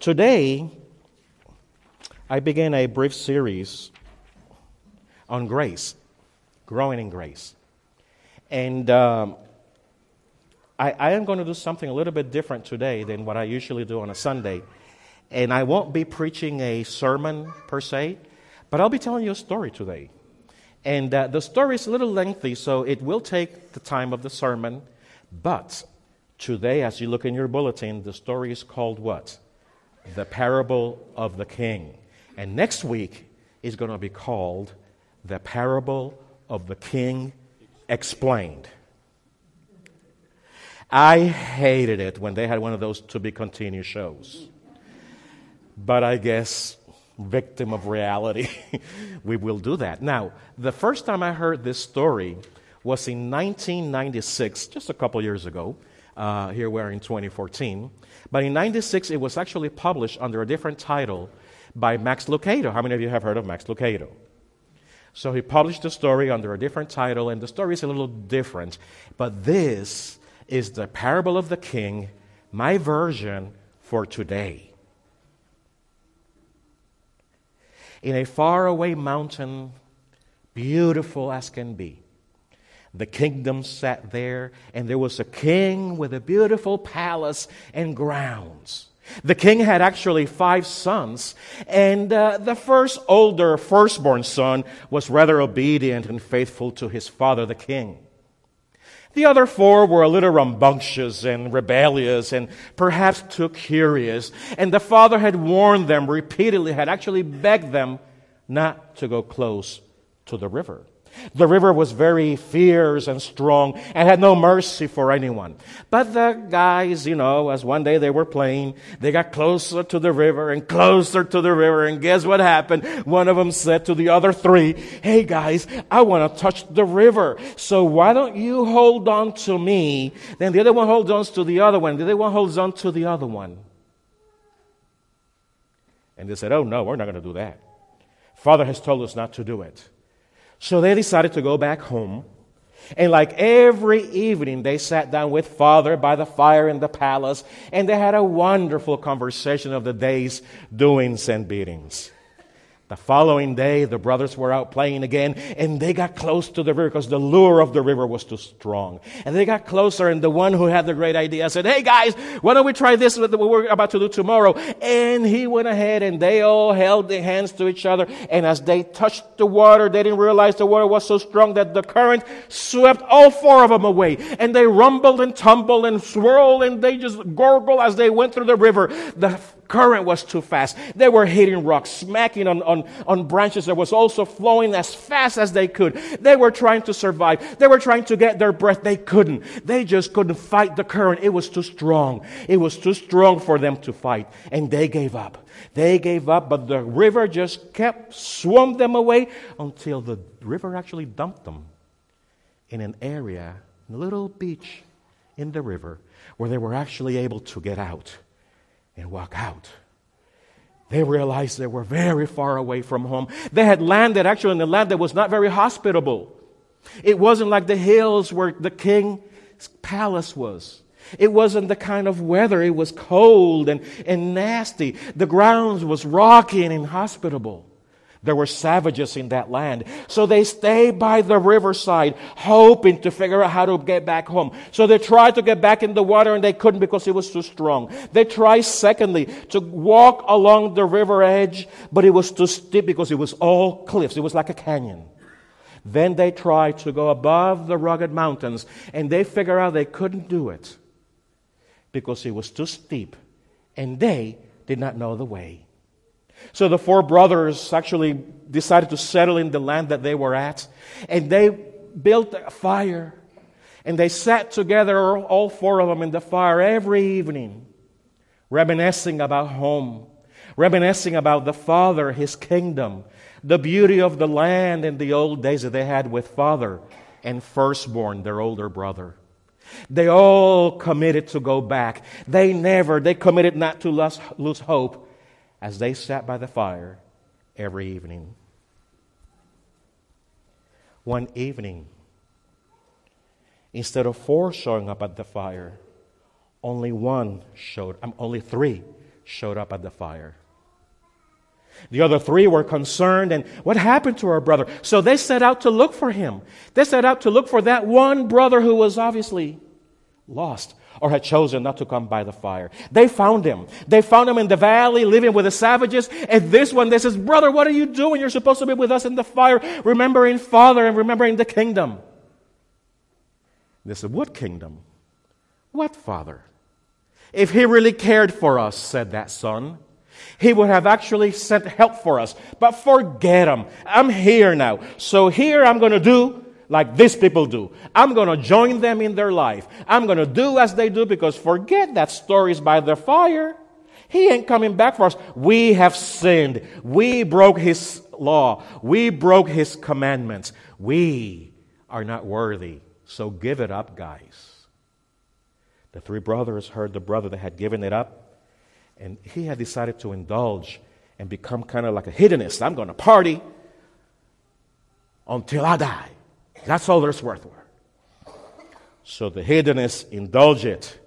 Today, I begin a brief series on grace, growing in grace. And um, I, I am going to do something a little bit different today than what I usually do on a Sunday. And I won't be preaching a sermon per se, but I'll be telling you a story today. And uh, the story is a little lengthy, so it will take the time of the sermon. But today, as you look in your bulletin, the story is called what? The Parable of the King. And next week is going to be called The Parable of the King Explained. I hated it when they had one of those to be continued shows. But I guess, victim of reality, we will do that. Now, the first time I heard this story was in 1996, just a couple years ago. Uh, here we are in 2014. But in 96, it was actually published under a different title by Max Lucado. How many of you have heard of Max Lucado? So he published the story under a different title, and the story is a little different. But this is the parable of the king, my version for today. In a faraway mountain, beautiful as can be, the kingdom sat there, and there was a king with a beautiful palace and grounds. The king had actually five sons, and uh, the first older, firstborn son was rather obedient and faithful to his father, the king. The other four were a little rambunctious and rebellious and perhaps too curious. And the father had warned them repeatedly, had actually begged them not to go close to the river. The river was very fierce and strong and had no mercy for anyone. But the guys, you know, as one day they were playing, they got closer to the river and closer to the river. And guess what happened? One of them said to the other three, Hey guys, I want to touch the river. So why don't you hold on to me? Then the other one holds on to the other one. The other one holds on to the other one. And they said, Oh no, we're not going to do that. Father has told us not to do it. So they decided to go back home. And like every evening, they sat down with Father by the fire in the palace, and they had a wonderful conversation of the day's doings and beatings. The following day, the brothers were out playing again, and they got close to the river because the lure of the river was too strong. And they got closer, and the one who had the great idea said, Hey guys, why don't we try this what we're about to do tomorrow? And he went ahead, and they all held their hands to each other. And as they touched the water, they didn't realize the water was so strong that the current swept all four of them away. And they rumbled and tumbled and swirled, and they just gurgled as they went through the river. The current was too fast. They were hitting rocks, smacking on, on, on branches that was also flowing as fast as they could. They were trying to survive. They were trying to get their breath. They couldn't. They just couldn't fight the current. It was too strong. It was too strong for them to fight. And they gave up. They gave up, but the river just kept swarmed them away until the river actually dumped them in an area, a little beach in the river, where they were actually able to get out and walk out. They realized they were very far away from home. They had landed actually in a land that was not very hospitable. It wasn't like the hills where the king's palace was. It wasn't the kind of weather. It was cold and, and nasty. The grounds was rocky and inhospitable. There were savages in that land. So they stayed by the riverside, hoping to figure out how to get back home. So they tried to get back in the water and they couldn't because it was too strong. They tried, secondly, to walk along the river edge, but it was too steep because it was all cliffs. It was like a canyon. Then they tried to go above the rugged mountains and they figured out they couldn't do it because it was too steep and they did not know the way. So the four brothers actually decided to settle in the land that they were at, and they built a fire. And they sat together, all four of them, in the fire every evening, reminiscing about home, reminiscing about the Father, His kingdom, the beauty of the land and the old days that they had with Father and firstborn, their older brother. They all committed to go back. They never, they committed not to lose, hope as they sat by the fire every evening. One evening, instead of four showing up at the fire, only one showed, um, only three showed up at the fire. The other three were concerned and what happened to our brother? So they set out to look for him. They set out to look for that one brother who was obviously lost or had chosen not to come by the fire. They found him. They found him in the valley living with the savages. And this one, they says, brother, what are you doing? You're supposed to be with us in the fire, remembering Father and remembering the kingdom. They said, what kingdom? What father? If he really cared for us, said that son, he would have actually sent help for us. But forget him. I'm here now. So here I'm going to do like these people do. I'm going to join them in their life. I'm going to do as they do because forget that stories by the fire. He ain't coming back for us. We have sinned. We broke his law. We broke his commandments. We are not worthy. So give it up, guys. The three brothers heard the brother that had given it up, and he had decided to indulge and become kind of like a hedonist. I'm going to party until I die. That's all there's worth. So the hedonist indulged it,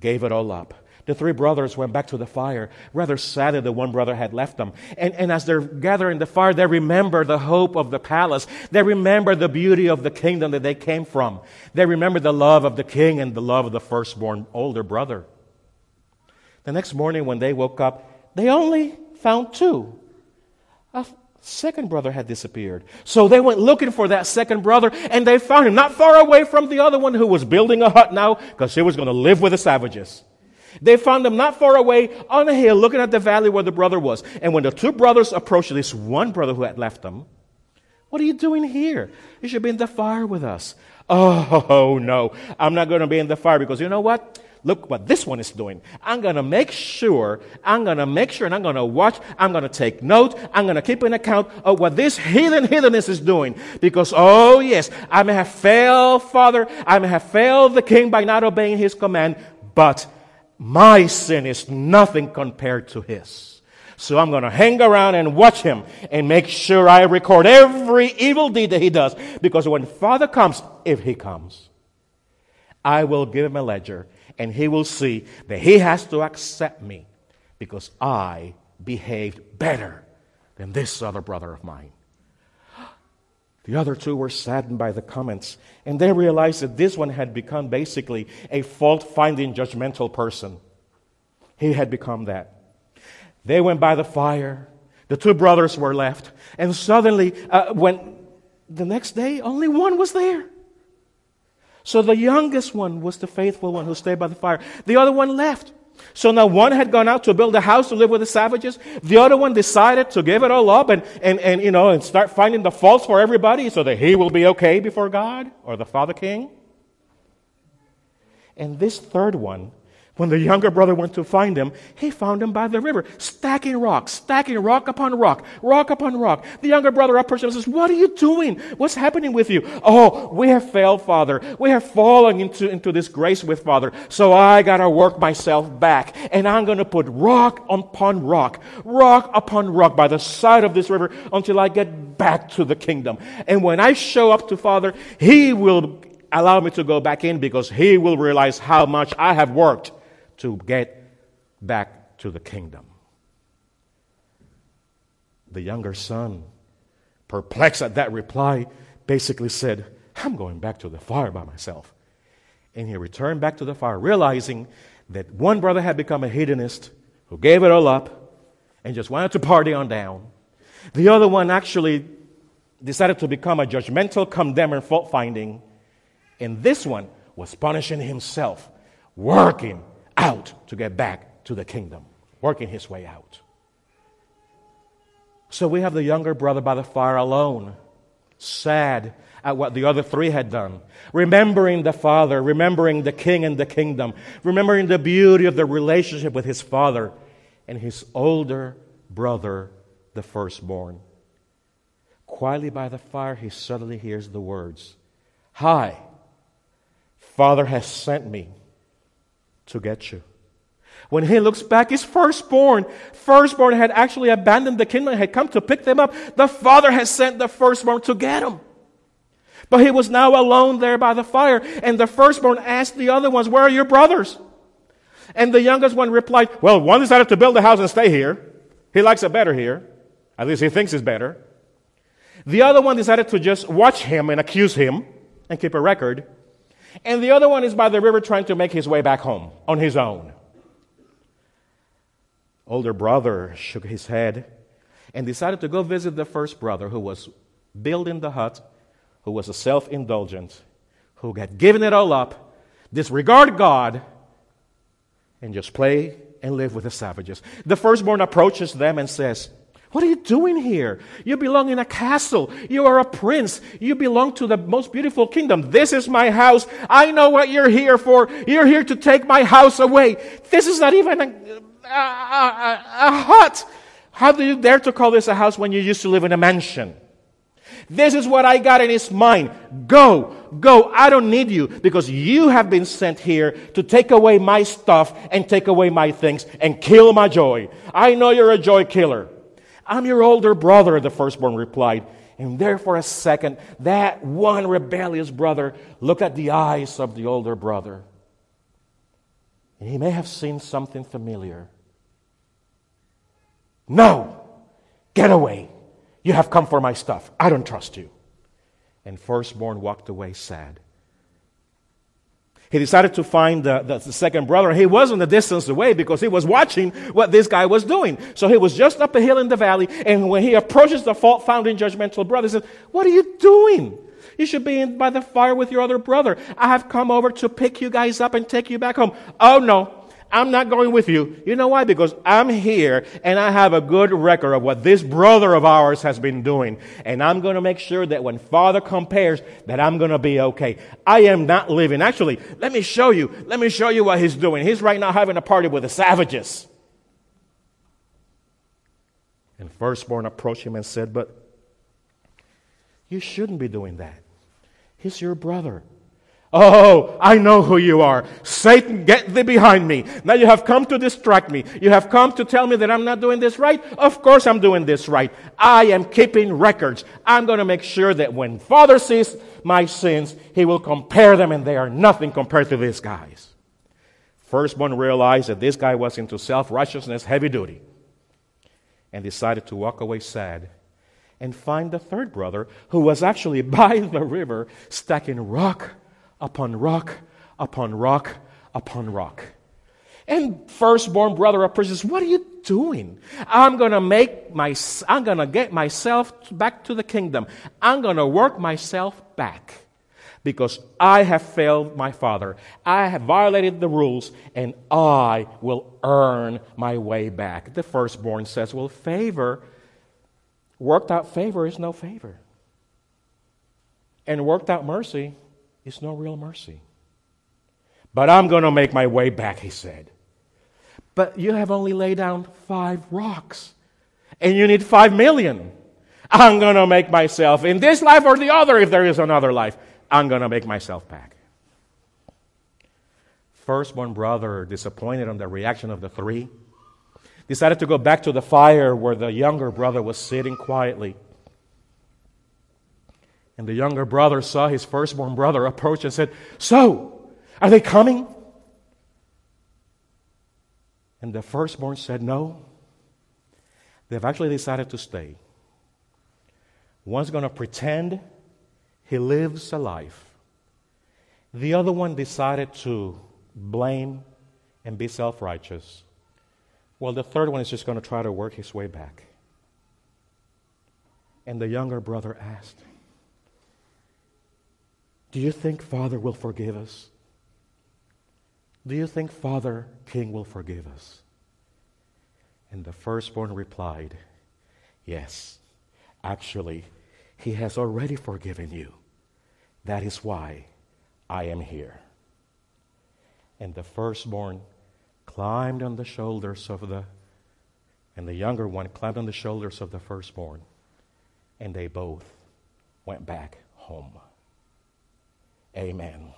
gave it all up. The three brothers went back to the fire, rather sad that the one brother had left them. And, and as they're gathering the fire, they remember the hope of the palace. They remember the beauty of the kingdom that they came from. They remember the love of the king and the love of the firstborn older brother. The next morning, when they woke up, they only found two. Second brother had disappeared. So they went looking for that second brother and they found him not far away from the other one who was building a hut now because he was going to live with the savages. They found him not far away on a hill looking at the valley where the brother was. And when the two brothers approached this one brother who had left them, what are you doing here? You should be in the fire with us. Oh, no, I'm not going to be in the fire because you know what? Look what this one is doing. I'm going to make sure, I'm going to make sure, and I'm going to watch, I'm going to take note, I'm going to keep an account of what this heathen heatheness is doing. Because, oh yes, I may have failed Father, I may have failed the King by not obeying his command, but my sin is nothing compared to his. So I'm going to hang around and watch him and make sure I record every evil deed that he does. Because when Father comes, if he comes, I will give him a ledger and he will see that he has to accept me because I behaved better than this other brother of mine. The other two were saddened by the comments, and they realized that this one had become basically a fault finding, judgmental person. He had become that. They went by the fire. The two brothers were left. And suddenly, uh, when the next day, only one was there. So the youngest one was the faithful one who stayed by the fire. The other one left. So now one had gone out to build a house to live with the savages. The other one decided to give it all up and, and, and, you know, and start finding the faults for everybody so that he will be okay before God or the Father King. And this third one when the younger brother went to find him, he found him by the river, stacking rocks, stacking rock upon rock, rock upon rock. The younger brother approached him and says, What are you doing? What's happening with you? Oh, we have failed, Father. We have fallen into, into this grace with Father. So I gotta work myself back. And I'm gonna put rock upon rock, rock upon rock by the side of this river until I get back to the kingdom. And when I show up to Father, He will allow me to go back in because He will realize how much I have worked to get back to the kingdom. The younger son, perplexed at that reply, basically said, I'm going back to the fire by myself. And he returned back to the fire, realizing that one brother had become a hedonist who gave it all up and just wanted to party on down. The other one actually decided to become a judgmental condemner, fault finding. And this one was punishing himself, working out to get back to the kingdom, working his way out. So we have the younger brother by the fire alone, sad at what the other three had done, remembering the father, remembering the king and the kingdom, remembering the beauty of the relationship with his father and his older brother, the firstborn. Quietly by the fire, he suddenly hears the words Hi, Father has sent me to get you. When he looks back, his firstborn, firstborn had actually abandoned the kingdom, had come to pick them up. The father had sent the firstborn to get him. But he was now alone there by the fire, and the firstborn asked the other ones, Where are your brothers? And the youngest one replied, Well, one decided to build a house and stay here. He likes it better here. At least he thinks it's better. The other one decided to just watch him and accuse him and keep a record. And the other one is by the river trying to make his way back home on his own. Older brother shook his head and decided to go visit the first brother who was building the hut, who was a self indulgent, who had given it all up, disregard God, and just play and live with the savages. The firstborn approaches them and says, what are you doing here? You belong in a castle. You are a prince. You belong to the most beautiful kingdom. This is my house. I know what you're here for. You're here to take my house away. This is not even a, a, a, a hut. How do you dare to call this a house when you used to live in a mansion? This is what I got in his mind. Go, go. I don't need you because you have been sent here to take away my stuff and take away my things and kill my joy. I know you're a joy killer. I'm your older brother, the firstborn replied. And there for a second, that one rebellious brother looked at the eyes of the older brother. And he may have seen something familiar. No! Get away! You have come for my stuff. I don't trust you. And firstborn walked away sad. He decided to find the, the, the, second brother. He wasn't a distance away because he was watching what this guy was doing. So he was just up a hill in the valley. And when he approaches the fault finding judgmental brother, he says, What are you doing? You should be in by the fire with your other brother. I have come over to pick you guys up and take you back home. Oh no, I'm not going with you. You know why? Because I'm here and I have a good record of what this brother of ours has been doing. And I'm going to make sure that when Father compares, that I'm going to be okay. I am not living. Actually, let me show you. Let me show you what he's doing. He's right now having a party with the savages. And firstborn approached him and said, But you shouldn't be doing that. He's your brother. Oh, I know who you are. Satan, get thee behind me. Now you have come to distract me. You have come to tell me that I'm not doing this right. Of course I'm doing this right. I am keeping records. I'm going to make sure that when Father sees my sins, he will compare them and they are nothing compared to these guys. Firstborn realized that this guy was into self righteousness, heavy duty, and decided to walk away sad and find the third brother who was actually by the river stacking rock upon rock upon rock upon rock. And firstborn brother approaches, What are you doing? I'm gonna make my, I'm gonna get myself back to the kingdom. I'm gonna work myself back because I have failed my father. I have violated the rules and I will earn my way back. The firstborn says, Well, favor, worked out favor is no favor. And worked out mercy it's no real mercy. But I'm going to make my way back, he said. But you have only laid down five rocks, and you need five million. I'm going to make myself, in this life or the other, if there is another life, I'm going to make myself back. Firstborn brother, disappointed on the reaction of the three, decided to go back to the fire where the younger brother was sitting quietly. And the younger brother saw his firstborn brother approach and said, So, are they coming? And the firstborn said, No. They've actually decided to stay. One's going to pretend he lives a life. The other one decided to blame and be self righteous. Well, the third one is just going to try to work his way back. And the younger brother asked, do you think Father will forgive us? Do you think Father King will forgive us? And the firstborn replied, Yes, actually, he has already forgiven you. That is why I am here. And the firstborn climbed on the shoulders of the, and the younger one climbed on the shoulders of the firstborn, and they both went back home. Amen.